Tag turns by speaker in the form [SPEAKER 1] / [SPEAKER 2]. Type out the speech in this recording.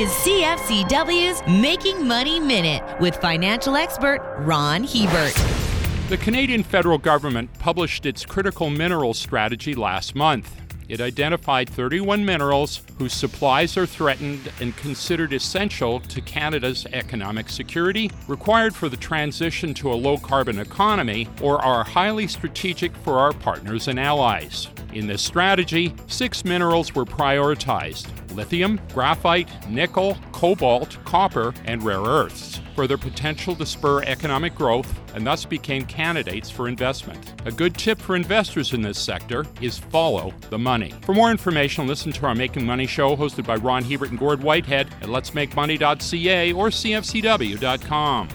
[SPEAKER 1] is CFCW's Making Money Minute with financial expert Ron Hebert.
[SPEAKER 2] The Canadian federal government published its critical minerals strategy last month. It identified 31 minerals whose supplies are threatened and considered essential to Canada's economic security, required for the transition to a low carbon economy, or are highly strategic for our partners and allies. In this strategy, six minerals were prioritized lithium, graphite, nickel, cobalt, copper, and rare earths for their potential to spur economic growth and thus became candidates for investment. A good tip for investors in this sector is follow the money. For more information, listen to our Making Money show hosted by Ron Hebert and Gord Whitehead at letsmakemoney.ca or cfcw.com.